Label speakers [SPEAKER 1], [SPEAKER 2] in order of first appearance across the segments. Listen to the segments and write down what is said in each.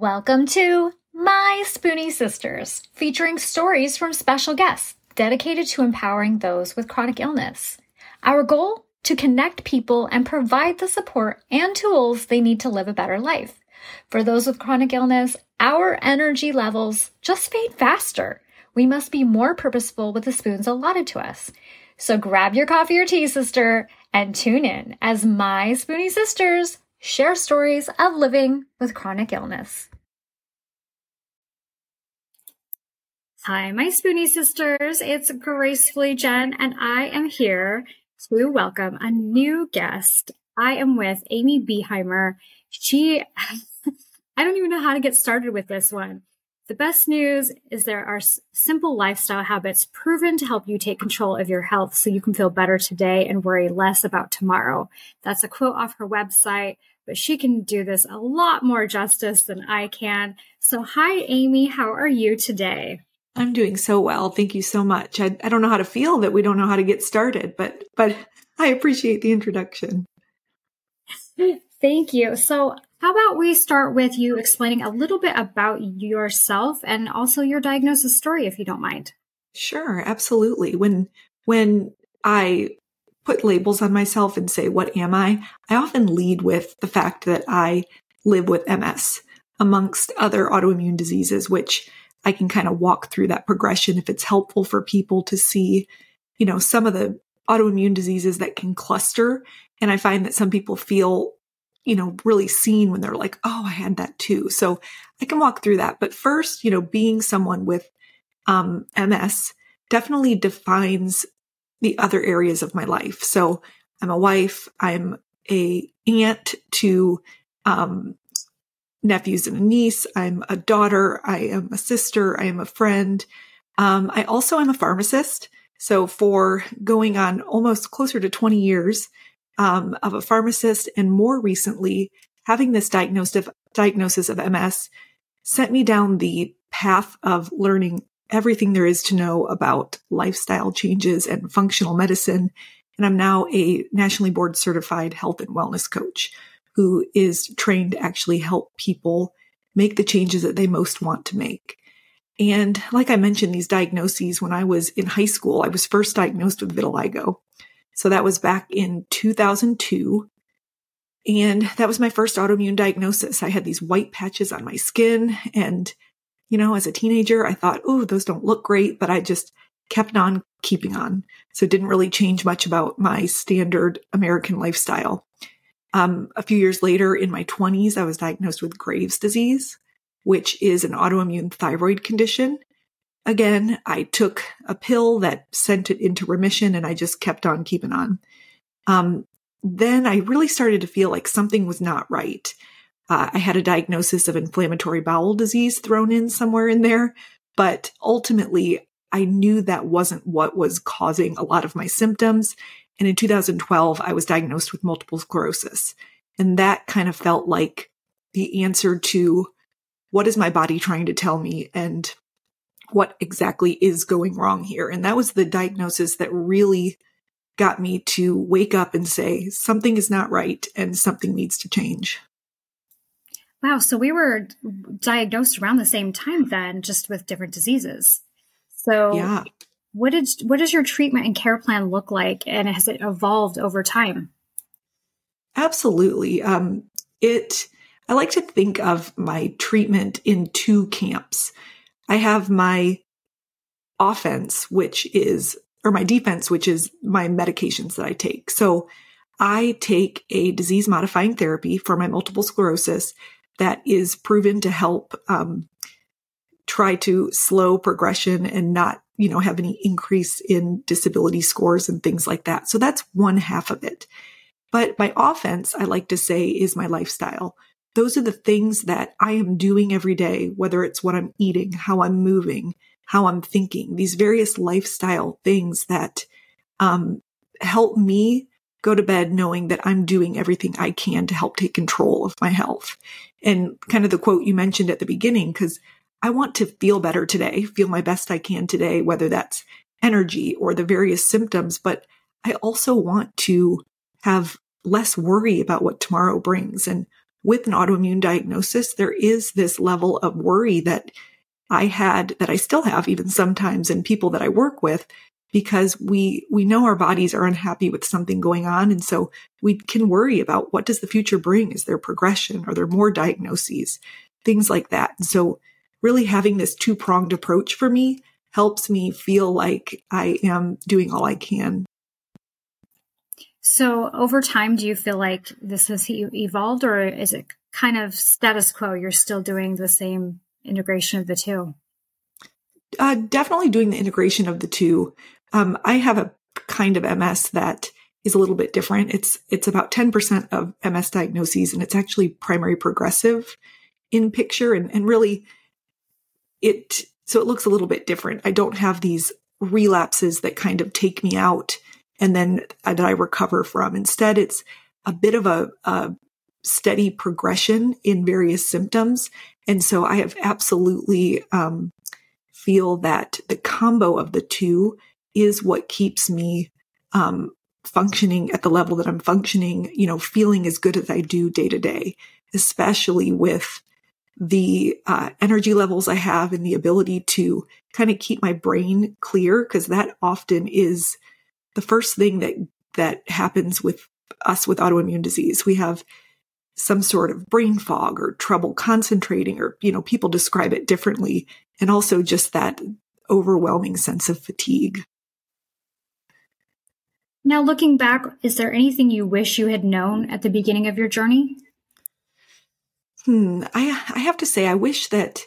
[SPEAKER 1] Welcome to My Spoonie Sisters, featuring stories from special guests dedicated to empowering those with chronic illness. Our goal? To connect people and provide the support and tools they need to live a better life. For those with chronic illness, our energy levels just fade faster. We must be more purposeful with the spoons allotted to us. So grab your coffee or tea, sister, and tune in as my Spoonie Sisters share stories of living with chronic illness. Hi, my Spoonie sisters. It's Gracefully Jen, and I am here to welcome a new guest. I am with Amy Behimer. She, I don't even know how to get started with this one. The best news is there are simple lifestyle habits proven to help you take control of your health so you can feel better today and worry less about tomorrow. That's a quote off her website, but she can do this a lot more justice than I can. So, hi, Amy. How are you today?
[SPEAKER 2] I'm doing so well. Thank you so much. I, I don't know how to feel that we don't know how to get started, but but I appreciate the introduction.
[SPEAKER 1] Thank you. So, how about we start with you explaining a little bit about yourself and also your diagnosis story, if you don't mind?
[SPEAKER 2] Sure, absolutely. When when I put labels on myself and say, "What am I?" I often lead with the fact that I live with MS, amongst other autoimmune diseases, which I can kind of walk through that progression if it's helpful for people to see, you know, some of the autoimmune diseases that can cluster. And I find that some people feel you know, really seen when they're like, oh, I had that too. So I can walk through that. But first, you know, being someone with um, MS definitely defines the other areas of my life. So I'm a wife. I'm a aunt to um, nephews and a niece. I'm a daughter. I am a sister. I am a friend. Um, I also am a pharmacist. So for going on almost closer to 20 years, um, of a pharmacist, and more recently, having this diagnosis of, diagnosis of MS sent me down the path of learning everything there is to know about lifestyle changes and functional medicine. And I'm now a nationally board certified health and wellness coach who is trained to actually help people make the changes that they most want to make. And like I mentioned, these diagnoses, when I was in high school, I was first diagnosed with vitiligo. So that was back in 2002. And that was my first autoimmune diagnosis. I had these white patches on my skin. And, you know, as a teenager, I thought, oh, those don't look great, but I just kept on keeping on. So it didn't really change much about my standard American lifestyle. Um, a few years later, in my 20s, I was diagnosed with Graves' disease, which is an autoimmune thyroid condition. Again, I took a pill that sent it into remission and I just kept on keeping on. Um, then I really started to feel like something was not right. Uh, I had a diagnosis of inflammatory bowel disease thrown in somewhere in there, but ultimately I knew that wasn't what was causing a lot of my symptoms. And in 2012, I was diagnosed with multiple sclerosis. And that kind of felt like the answer to what is my body trying to tell me? And what exactly is going wrong here. And that was the diagnosis that really got me to wake up and say, something is not right and something needs to change.
[SPEAKER 1] Wow. So we were diagnosed around the same time then, just with different diseases. So yeah. What did what does your treatment and care plan look like, and has it evolved over time?
[SPEAKER 2] Absolutely. Um, it. I like to think of my treatment in two camps. I have my offense, which is, or my defense, which is my medications that I take. So I take a disease modifying therapy for my multiple sclerosis that is proven to help um, try to slow progression and not, you know, have any increase in disability scores and things like that. So that's one half of it. But my offense, I like to say, is my lifestyle those are the things that I am doing every day, whether it's what I'm eating, how I'm moving, how I'm thinking, these various lifestyle things that um, help me go to bed knowing that I'm doing everything I can to help take control of my health. And kind of the quote you mentioned at the beginning, because I want to feel better today, feel my best I can today, whether that's energy or the various symptoms, but I also want to have less worry about what tomorrow brings. And with an autoimmune diagnosis, there is this level of worry that I had, that I still have even sometimes in people that I work with, because we, we know our bodies are unhappy with something going on. And so we can worry about what does the future bring? Is there progression? Are there more diagnoses? Things like that. And so really having this two pronged approach for me helps me feel like I am doing all I can.
[SPEAKER 1] So over time, do you feel like this has evolved or is it kind of status quo? You're still doing the same integration of the two?
[SPEAKER 2] Uh, definitely doing the integration of the two. Um, I have a kind of MS that is a little bit different. It's it's about 10% of MS diagnoses, and it's actually primary progressive in picture, and, and really it so it looks a little bit different. I don't have these relapses that kind of take me out and then uh, that I recover from. Instead, it's a bit of a, a steady progression in various symptoms. And so I have absolutely um, feel that the combo of the two is what keeps me um, functioning at the level that I'm functioning, you know, feeling as good as I do day to day, especially with the uh, energy levels I have and the ability to kind of keep my brain clear because that often is the first thing that that happens with us with autoimmune disease. We have some sort of brain fog or trouble concentrating or you know people describe it differently and also just that overwhelming sense of fatigue.
[SPEAKER 1] Now looking back, is there anything you wish you had known at the beginning of your journey?
[SPEAKER 2] Hmm, I, I have to say, I wish that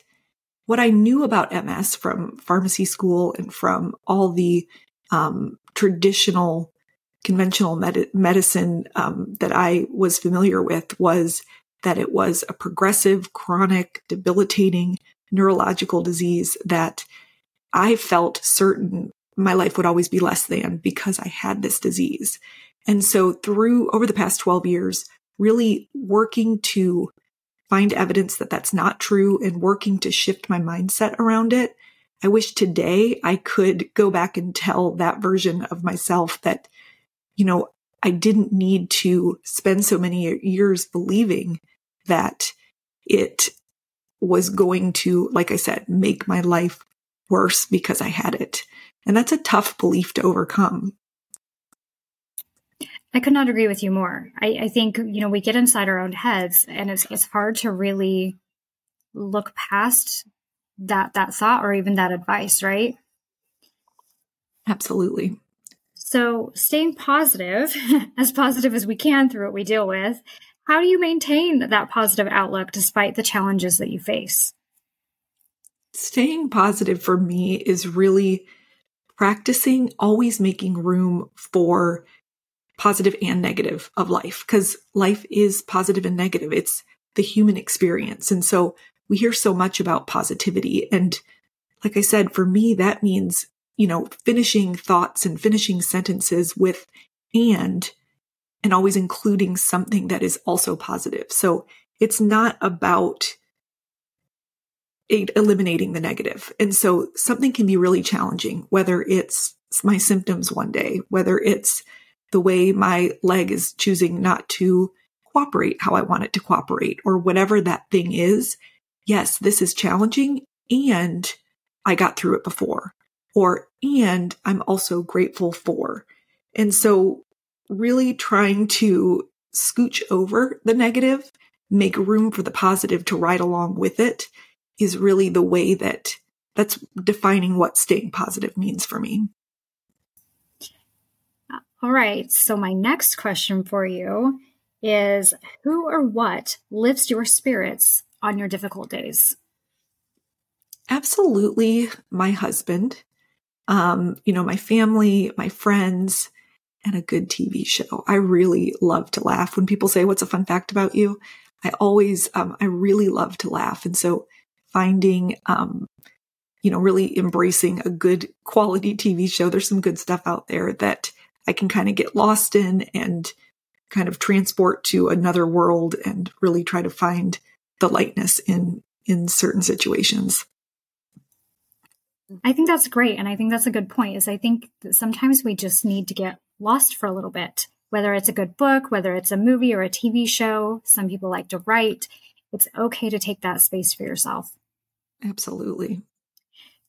[SPEAKER 2] what I knew about MS from pharmacy school and from all the um, traditional conventional med- medicine um, that I was familiar with was that it was a progressive, chronic, debilitating neurological disease that I felt certain my life would always be less than because I had this disease. And so through over the past 12 years, really working to find evidence that that's not true and working to shift my mindset around it. I wish today I could go back and tell that version of myself that, you know, I didn't need to spend so many years believing that it was going to, like I said, make my life worse because I had it. And that's a tough belief to overcome.
[SPEAKER 1] I could not agree with you more. I, I think, you know, we get inside our own heads and it's, it's hard to really look past that, that thought or even that advice, right?
[SPEAKER 2] Absolutely.
[SPEAKER 1] So staying positive, as positive as we can through what we deal with, how do you maintain that positive outlook despite the challenges that you face?
[SPEAKER 2] Staying positive for me is really practicing always making room for positive and negative of life because life is positive and negative. It's the human experience. And so we hear so much about positivity. And like I said, for me, that means, you know, finishing thoughts and finishing sentences with and, and always including something that is also positive. So it's not about eliminating the negative. And so something can be really challenging, whether it's my symptoms one day, whether it's the way my leg is choosing not to cooperate how I want it to cooperate or whatever that thing is. Yes, this is challenging and I got through it before or, and I'm also grateful for. And so really trying to scooch over the negative, make room for the positive to ride along with it is really the way that that's defining what staying positive means for me.
[SPEAKER 1] All right. So, my next question for you is Who or what lifts your spirits on your difficult days?
[SPEAKER 2] Absolutely, my husband. Um, you know, my family, my friends, and a good TV show. I really love to laugh. When people say, What's a fun fact about you? I always, um, I really love to laugh. And so, finding, um, you know, really embracing a good quality TV show. There's some good stuff out there that I can kind of get lost in and kind of transport to another world and really try to find the lightness in in certain situations.
[SPEAKER 1] I think that's great and I think that's a good point is I think that sometimes we just need to get lost for a little bit whether it's a good book, whether it's a movie or a TV show. Some people like to write. It's okay to take that space for yourself.
[SPEAKER 2] Absolutely.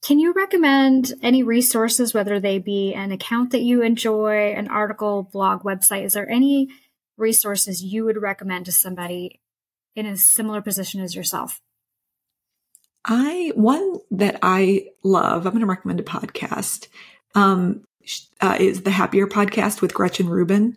[SPEAKER 1] Can you recommend any resources, whether they be an account that you enjoy, an article, blog, website? Is there any resources you would recommend to somebody in a similar position as yourself?
[SPEAKER 2] I one that I love. I'm going to recommend a podcast. Um, uh, is the Happier Podcast with Gretchen Rubin.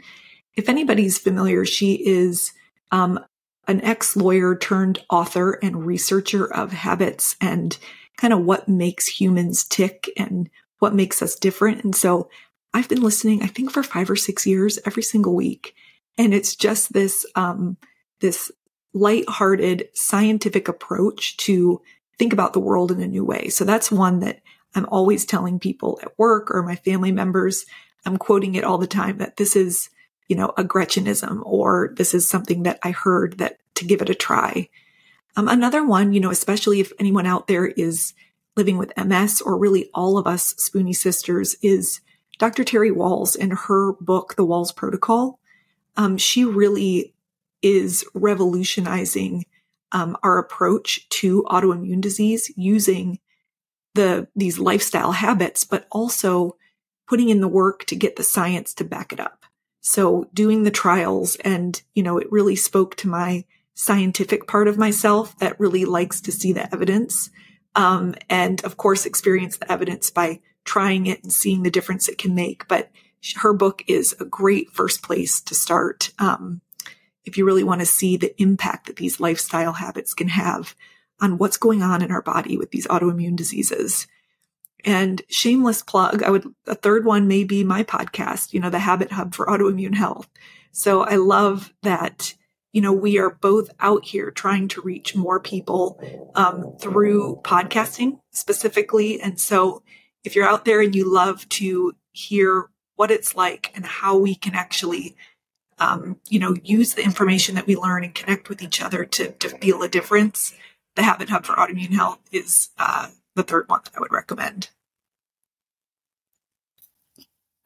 [SPEAKER 2] If anybody's familiar, she is um, an ex lawyer turned author and researcher of habits and kind of what makes humans tick and what makes us different. And so I've been listening, I think for five or six years every single week. And it's just this, um, this light-hearted scientific approach to think about the world in a new way. So that's one that I'm always telling people at work or my family members. I'm quoting it all the time that this is, you know, a Gretchenism or this is something that I heard that to give it a try. Um, another one, you know, especially if anyone out there is living with MS or really all of us Spoonie sisters is Dr. Terry Wahls and her book, The Wahls Protocol. Um, she really is revolutionizing um, our approach to autoimmune disease using the these lifestyle habits, but also putting in the work to get the science to back it up. So doing the trials and, you know, it really spoke to my scientific part of myself that really likes to see the evidence. Um, and of course, experience the evidence by trying it and seeing the difference it can make. But her book is a great first place to start. Um, if you really want to see the impact that these lifestyle habits can have on what's going on in our body with these autoimmune diseases. And shameless plug, I would, a third one may be my podcast, you know, the Habit Hub for Autoimmune Health. So I love that, you know, we are both out here trying to reach more people um, through podcasting specifically. And so if you're out there and you love to hear what it's like and how we can actually um, you know, use the information that we learn and connect with each other to, to feel a difference, the Habit Hub for Autoimmune Health is uh, the third one that I would recommend.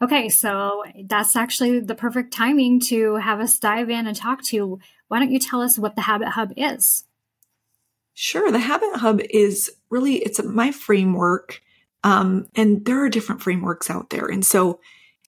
[SPEAKER 1] Okay, so that's actually the perfect timing to have us dive in and talk to. Why don't you tell us what the Habit Hub is?
[SPEAKER 2] Sure. The Habit Hub is really it's my framework, um, and there are different frameworks out there. And so,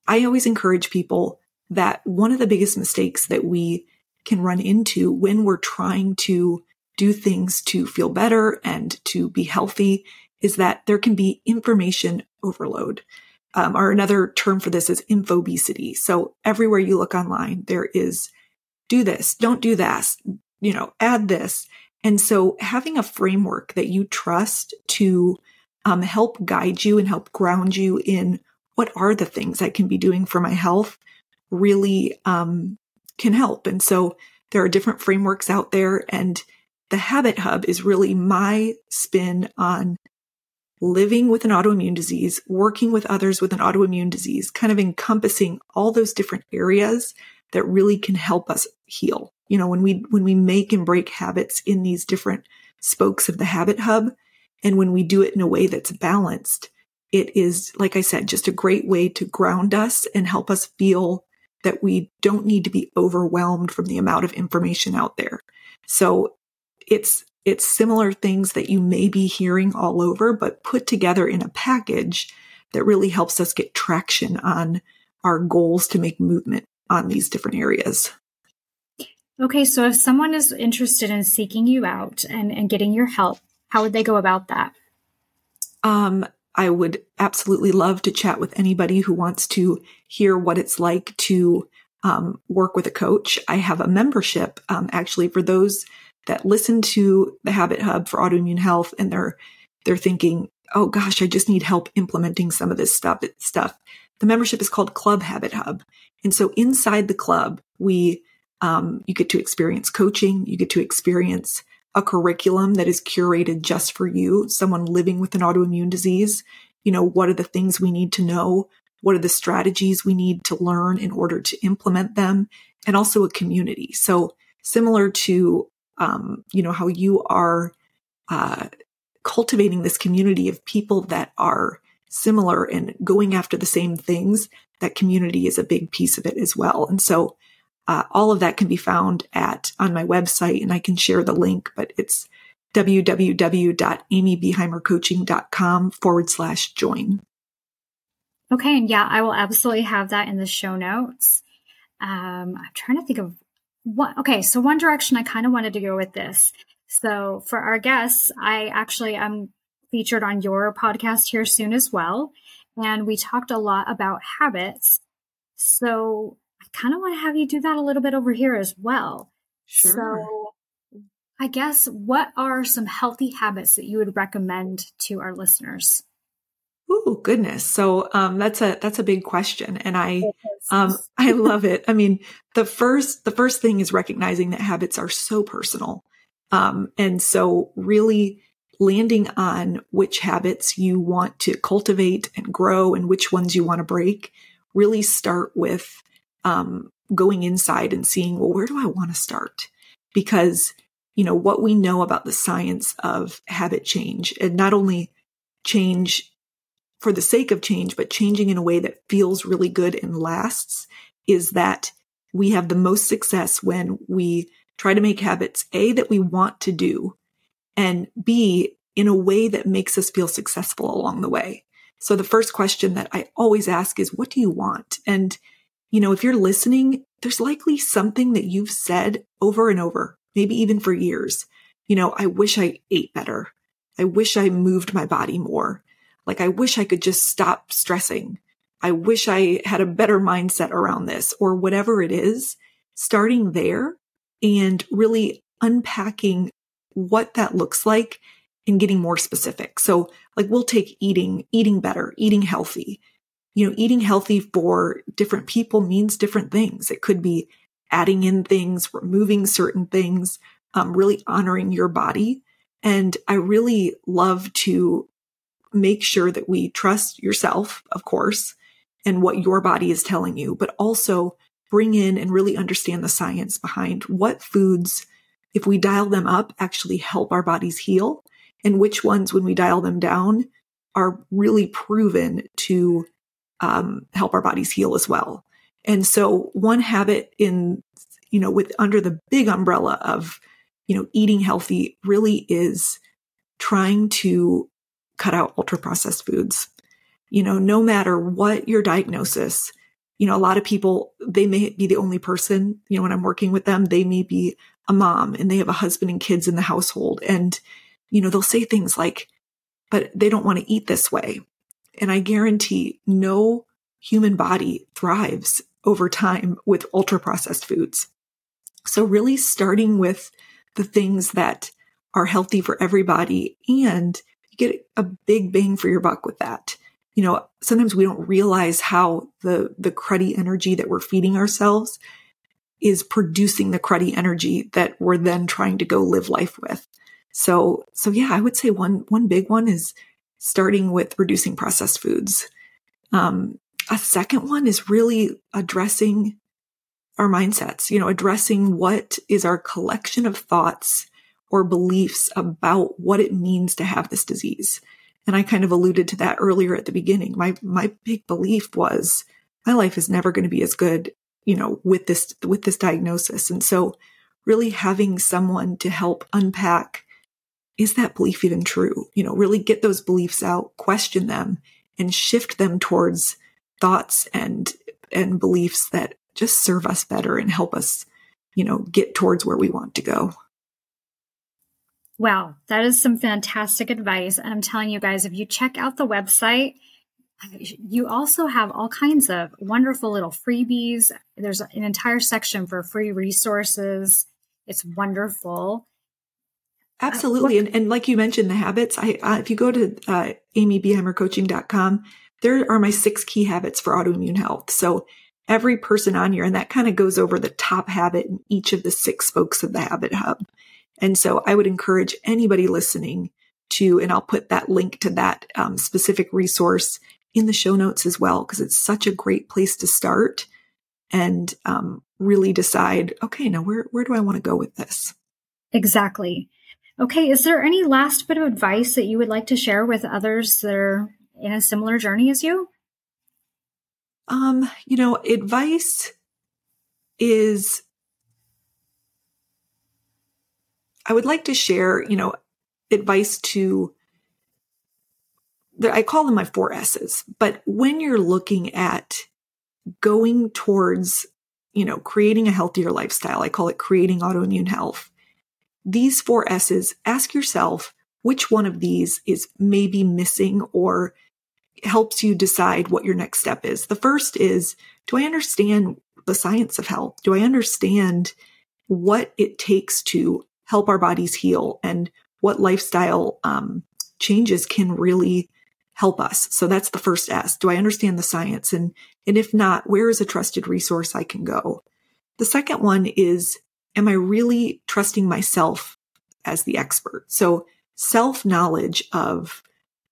[SPEAKER 2] I always encourage people that one of the biggest mistakes that we can run into when we're trying to do things to feel better and to be healthy is that there can be information overload. Um, or another term for this is infobesity. So everywhere you look online, there is do this, don't do that, you know, add this. And so having a framework that you trust to um, help guide you and help ground you in what are the things I can be doing for my health really um, can help. And so there are different frameworks out there, and the Habit Hub is really my spin on living with an autoimmune disease, working with others with an autoimmune disease, kind of encompassing all those different areas that really can help us heal. You know, when we when we make and break habits in these different spokes of the Habit Hub, and when we do it in a way that's balanced, it is, like I said, just a great way to ground us and help us feel that we don't need to be overwhelmed from the amount of information out there. So it's, it's similar things that you may be hearing all over, but put together in a package that really helps us get traction on our goals to make movement on these different areas.
[SPEAKER 1] Okay, so if someone is interested in seeking you out and, and getting your help, how would they go about that?
[SPEAKER 2] Um, I would absolutely love to chat with anybody who wants to hear what it's like to um, work with a coach. I have a membership um, actually for those that listen to the Habit Hub for autoimmune health and they're they're thinking, oh gosh, I just need help implementing some of this stuff. Stuff. The membership is called Club Habit Hub, and so inside the club, we um, you get to experience coaching, you get to experience a curriculum that is curated just for you, someone living with an autoimmune disease. You know, what are the things we need to know? What are the strategies we need to learn in order to implement them? And also a community. So similar to, um, you know, how you are uh, cultivating this community of people that are similar and going after the same things, that community is a big piece of it as well. And so uh, all of that can be found at on my website and I can share the link, but it's www.amybehimercoaching.com forward slash join.
[SPEAKER 1] Okay. And yeah, I will absolutely have that in the show notes. Um, I'm trying to think of what, okay. So one direction I kind of wanted to go with this. So for our guests, I actually am featured on your podcast here soon as well. And we talked a lot about habits. So I kind of want to have you do that a little bit over here as well. Sure. So I guess what are some healthy habits that you would recommend to our listeners?
[SPEAKER 2] Oh goodness. So um, that's a that's a big question, and I um, I love it. I mean, the first the first thing is recognizing that habits are so personal, um, and so really landing on which habits you want to cultivate and grow, and which ones you want to break. Really start with um, going inside and seeing, well, where do I want to start? Because you know what we know about the science of habit change, and not only change for the sake of change, but changing in a way that feels really good and lasts is that we have the most success when we try to make habits A, that we want to do, and B, in a way that makes us feel successful along the way. So the first question that I always ask is, what do you want? And, you know, if you're listening, there's likely something that you've said over and over, maybe even for years. You know, I wish I ate better. I wish I moved my body more. Like, I wish I could just stop stressing. I wish I had a better mindset around this or whatever it is, starting there and really unpacking what that looks like and getting more specific. So like we'll take eating, eating better, eating healthy. You know, eating healthy for different people means different things. It could be adding in things, removing certain things, um, really honoring your body. And I really love to make sure that we trust yourself, of course, and what your body is telling you, but also bring in and really understand the science behind what foods, if we dial them up, actually help our bodies heal, and which ones, when we dial them down, are really proven to um, help our bodies heal as well. And so, one habit in, you know, with under the big umbrella of, you know, eating healthy really is trying to cut out ultra processed foods. You know, no matter what your diagnosis, you know, a lot of people, they may be the only person, you know, when I'm working with them, they may be a mom and they have a husband and kids in the household. And, you know, they'll say things like, but they don't want to eat this way. And I guarantee no human body thrives over time with ultra processed foods. So really starting with the things that are healthy for everybody and get a big bang for your buck with that. You know, sometimes we don't realize how the, the cruddy energy that we're feeding ourselves is producing the cruddy energy that we're then trying to go live life with. So, so yeah, I would say one, one big one is starting with reducing processed foods. Um, a second one is really addressing our mindsets, you know, addressing what is our collection of thoughts or beliefs about what it means to have this disease. And I kind of alluded to that earlier at the beginning. My, my big belief was my life is never going to be as good, you know, with this, with this diagnosis. And so really having someone to help unpack, is that belief even true? You know, really get those beliefs out, question them and shift them towards thoughts and, and beliefs that just serve us better and help us, you know, get towards where we want to go.
[SPEAKER 1] Wow, that is some fantastic advice. And I'm telling you guys, if you check out the website, you also have all kinds of wonderful little freebies. There's an entire section for free resources. It's wonderful.
[SPEAKER 2] Absolutely. Uh, and, and like you mentioned, the habits, I, uh, if you go to uh, amybehimercoaching.com, there are my six key habits for autoimmune health. So every person on here, and that kind of goes over the top habit in each of the six spokes of the habit hub. And so I would encourage anybody listening to, and I'll put that link to that um, specific resource in the show notes as well, because it's such a great place to start and um, really decide, okay, now where, where do I want to go with this?
[SPEAKER 1] Exactly. Okay. Is there any last bit of advice that you would like to share with others that are in a similar journey as you?
[SPEAKER 2] Um, you know, advice is I would like to share, you know, advice to I call them my four S's, but when you're looking at going towards, you know, creating a healthier lifestyle, I call it creating autoimmune health. These four S's, ask yourself which one of these is maybe missing or helps you decide what your next step is. The first is, do I understand the science of health? Do I understand what it takes to help our bodies heal and what lifestyle um, changes can really help us. So that's the first S. Do I understand the science? And, and if not, where is a trusted resource I can go? The second one is, am I really trusting myself as the expert? So self knowledge of,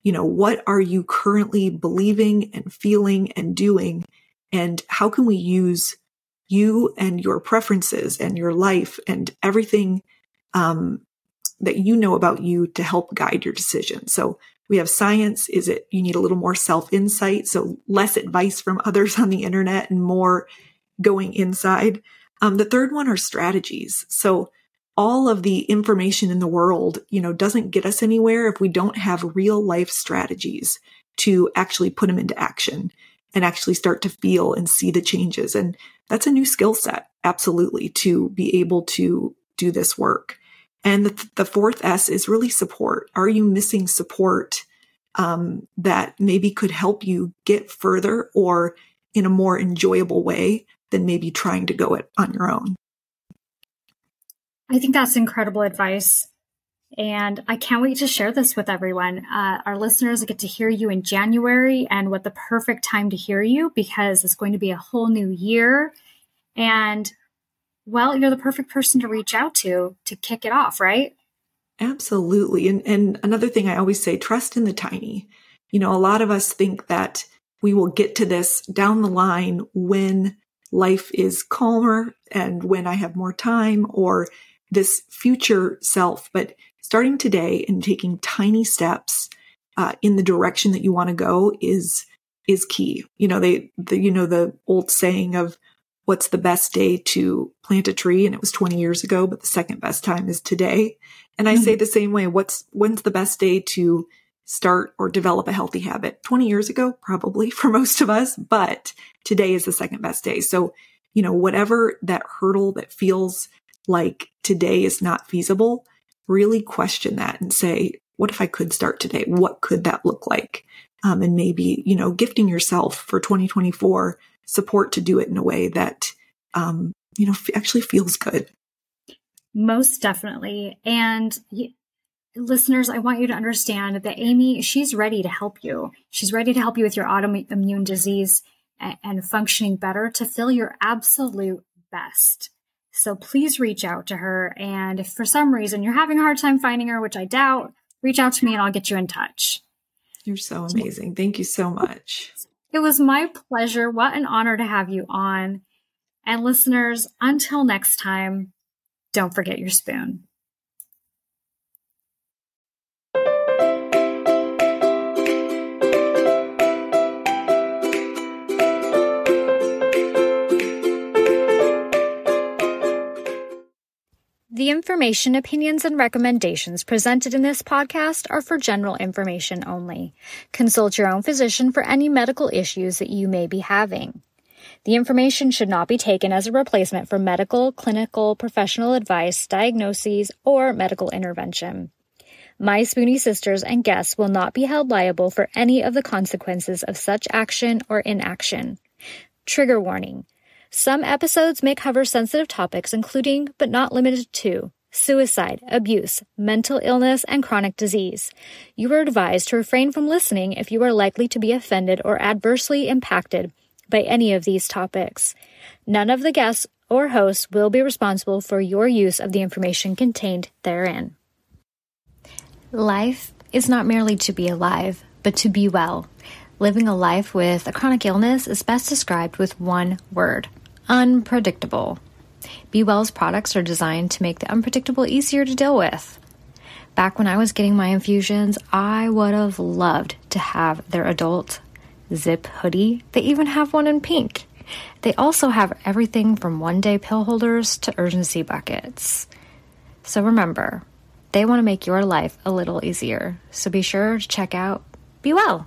[SPEAKER 2] you know, what are you currently believing and feeling and doing? And how can we use you and your preferences and your life and everything um, that you know about you to help guide your decision. So we have science. Is it you need a little more self insight? So less advice from others on the internet and more going inside. Um, the third one are strategies. So all of the information in the world, you know, doesn't get us anywhere if we don't have real life strategies to actually put them into action and actually start to feel and see the changes. And that's a new skill set, absolutely, to be able to do this work. And the, the fourth S is really support. Are you missing support um, that maybe could help you get further or in a more enjoyable way than maybe trying to go it on your own?
[SPEAKER 1] I think that's incredible advice. And I can't wait to share this with everyone. Uh, our listeners get to hear you in January and what the perfect time to hear you because it's going to be a whole new year. And well, you're the perfect person to reach out to to kick it off, right?
[SPEAKER 2] Absolutely. And and another thing I always say, trust in the tiny. You know, a lot of us think that we will get to this down the line when life is calmer and when I have more time or this future self, but starting today and taking tiny steps uh, in the direction that you want to go is is key. You know, they the, you know the old saying of what's the best day to plant a tree? And it was 20 years ago but the second best time is today. And i mm-hmm. say the same way. What's when's the best day to start or develop a healthy habit? 20 years ago probably for most of us but today is the second best day. So you know whatever that hurdle that feels like today is not feasible really question that and say what if i could start today? What could that look like? Um, and maybe you know gifting yourself for 2024 support to do it in a way that, um, you know, f- actually feels good.
[SPEAKER 1] Most definitely. And y- listeners, I want you to understand that Amy, she's ready to help you. She's ready to help you with your autoimmune disease and, and functioning better to feel your absolute best. So please reach out to her. And if for some reason you're having a hard time finding her, which I doubt, reach out to me and I'll get you in touch.
[SPEAKER 2] You're so amazing. Thank you so much.
[SPEAKER 1] It was my pleasure. What an honor to have you on. And listeners, until next time, don't forget your spoon. The information, opinions, and recommendations presented in this podcast are for general information only. Consult your own physician for any medical issues that you may be having. The information should not be taken as a replacement for medical, clinical, professional advice, diagnoses, or medical intervention. My Spoonie sisters and guests will not be held liable for any of the consequences of such action or inaction. Trigger warning. Some episodes may cover sensitive topics, including, but not limited to, suicide, abuse, mental illness, and chronic disease. You are advised to refrain from listening if you are likely to be offended or adversely impacted by any of these topics. None of the guests or hosts will be responsible for your use of the information contained therein. Life is not merely to be alive, but to be well. Living a life with a chronic illness is best described with one word unpredictable. Be Well's products are designed to make the unpredictable easier to deal with. Back when I was getting my infusions, I would have loved to have their adult zip hoodie. They even have one in pink. They also have everything from one day pill holders to urgency buckets. So remember, they want to make your life a little easier. So be sure to check out Be Well.